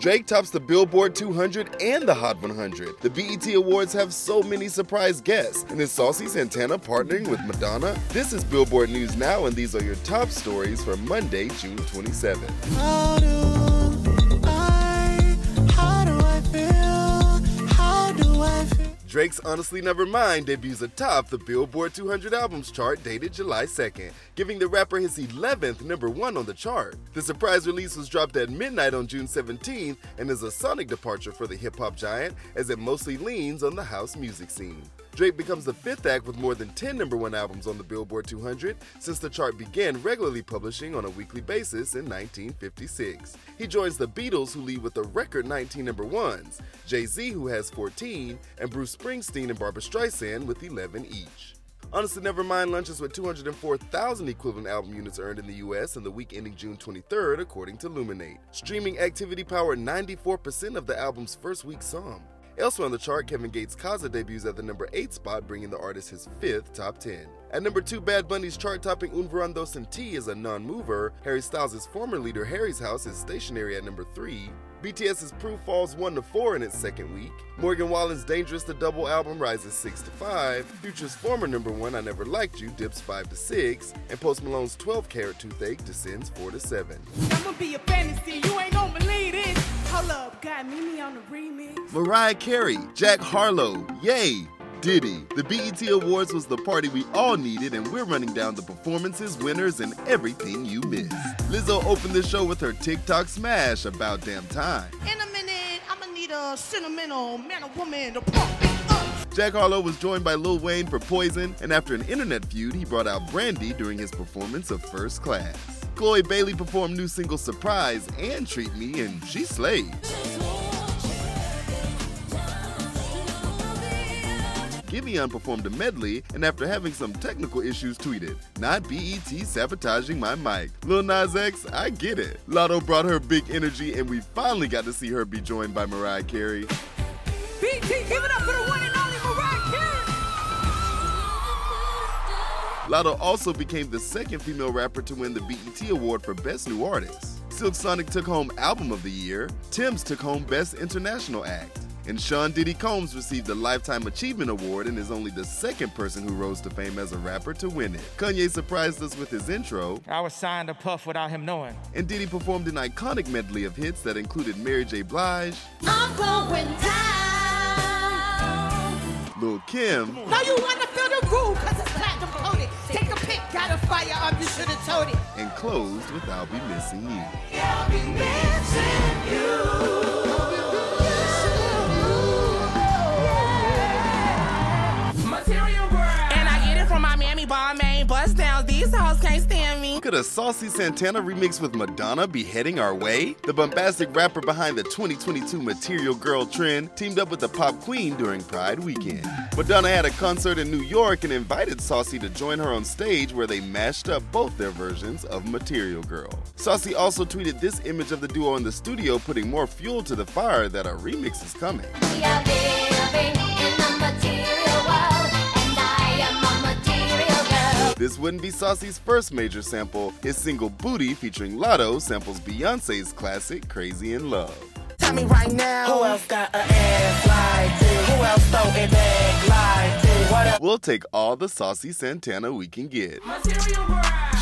Drake tops the Billboard 200 and the Hot 100. The BET Awards have so many surprise guests. And is Saucy Santana partnering with Madonna? This is Billboard News Now, and these are your top stories for Monday, June 27th. Drake's Honestly Nevermind debuts atop the Billboard 200 Albums chart dated July 2nd, giving the rapper his 11th number one on the chart. The surprise release was dropped at midnight on June 17th and is a sonic departure for the hip hop giant as it mostly leans on the house music scene. Drake becomes the fifth act with more than 10 number one albums on the Billboard 200 since the chart began regularly publishing on a weekly basis in 1956. He joins the Beatles, who lead with a record 19 number ones, Jay Z, who has 14, and Bruce Springsteen and Barbra Streisand with 11 each. Honestly Nevermind lunches with 204,000 equivalent album units earned in the US in the week ending June 23rd, according to Luminate. Streaming activity powered 94% of the album's first week sum. Elsewhere on the chart, Kevin Gates' Khaza debuts at the number 8 spot, bringing the artist his fifth top 10. At number 2, Bad Bunny's chart topping Un Verano Sin Ti is a non mover. Harry Styles' former leader Harry's House is stationary at number 3. BTS's Proof falls 1 to 4 in its second week. Morgan Wallen's Dangerous the Double album rises 6 to 5. Future's former number 1 I Never Liked You dips 5 to 6. And Post Malone's 12 Carat Toothache descends 4 to 7. I'ma be a fantasy, you ain't gonna believe it. Hold up, got Mimi on the remix. Mariah Carey, Jack Harlow, Yay, Diddy. The BET Awards was the party we all needed, and we're running down the performances, winners, and everything you missed. Lizzo opened the show with her TikTok smash, About Damn Time. In a minute, I'ma need a sentimental man or woman to pump it up. Jack Harlow was joined by Lil Wayne for Poison, and after an internet feud, he brought out Brandy during his performance of First Class. Chloe Bailey performed new single Surprise and Treat Me, and she slayed. Giveon performed a medley, and after having some technical issues, tweeted, Not BET sabotaging my mic. Lil Nas X, I get it. Latto brought her big energy, and we finally got to see her be joined by Mariah Carey. BT, give it up for the one Latto also became the second female rapper to win the BET Award for Best New Artist. Silk Sonic took home Album of the Year, Tems took home Best International Act. And Sean Diddy Combs received the Lifetime Achievement Award and is only the second person who rose to fame as a rapper to win it. Kanye surprised us with his intro, I was signed to Puff without him knowing. and Diddy performed an iconic medley of hits that included Mary J. Blige, I'm going down. Lil Kim, Now you wanna closed with I'll Be Missing You. Could a Saucy Santana remix with Madonna be heading our way? The bombastic rapper behind the 2022 Material Girl trend teamed up with the pop queen during Pride weekend. Madonna had a concert in New York and invited Saucy to join her on stage where they mashed up both their versions of Material Girl. Saucy also tweeted this image of the duo in the studio, putting more fuel to the fire that a remix is coming. This wouldn't be Saucy's first major sample. His single Booty featuring Latto samples Beyonce's classic Crazy in Love. Tell me right now. Who else got an ass like this? Who else throw it back like this? What up? We'll take all the Saucy Santana we can get.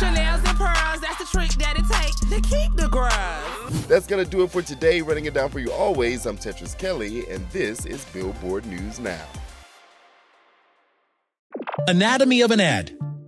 Chanel's and pearls, that's the trick that it takes to keep the grudge. That's gonna do it for today. Running it down for you always, I'm Tetris Kelly, and this is Billboard News Now. Anatomy of an ad.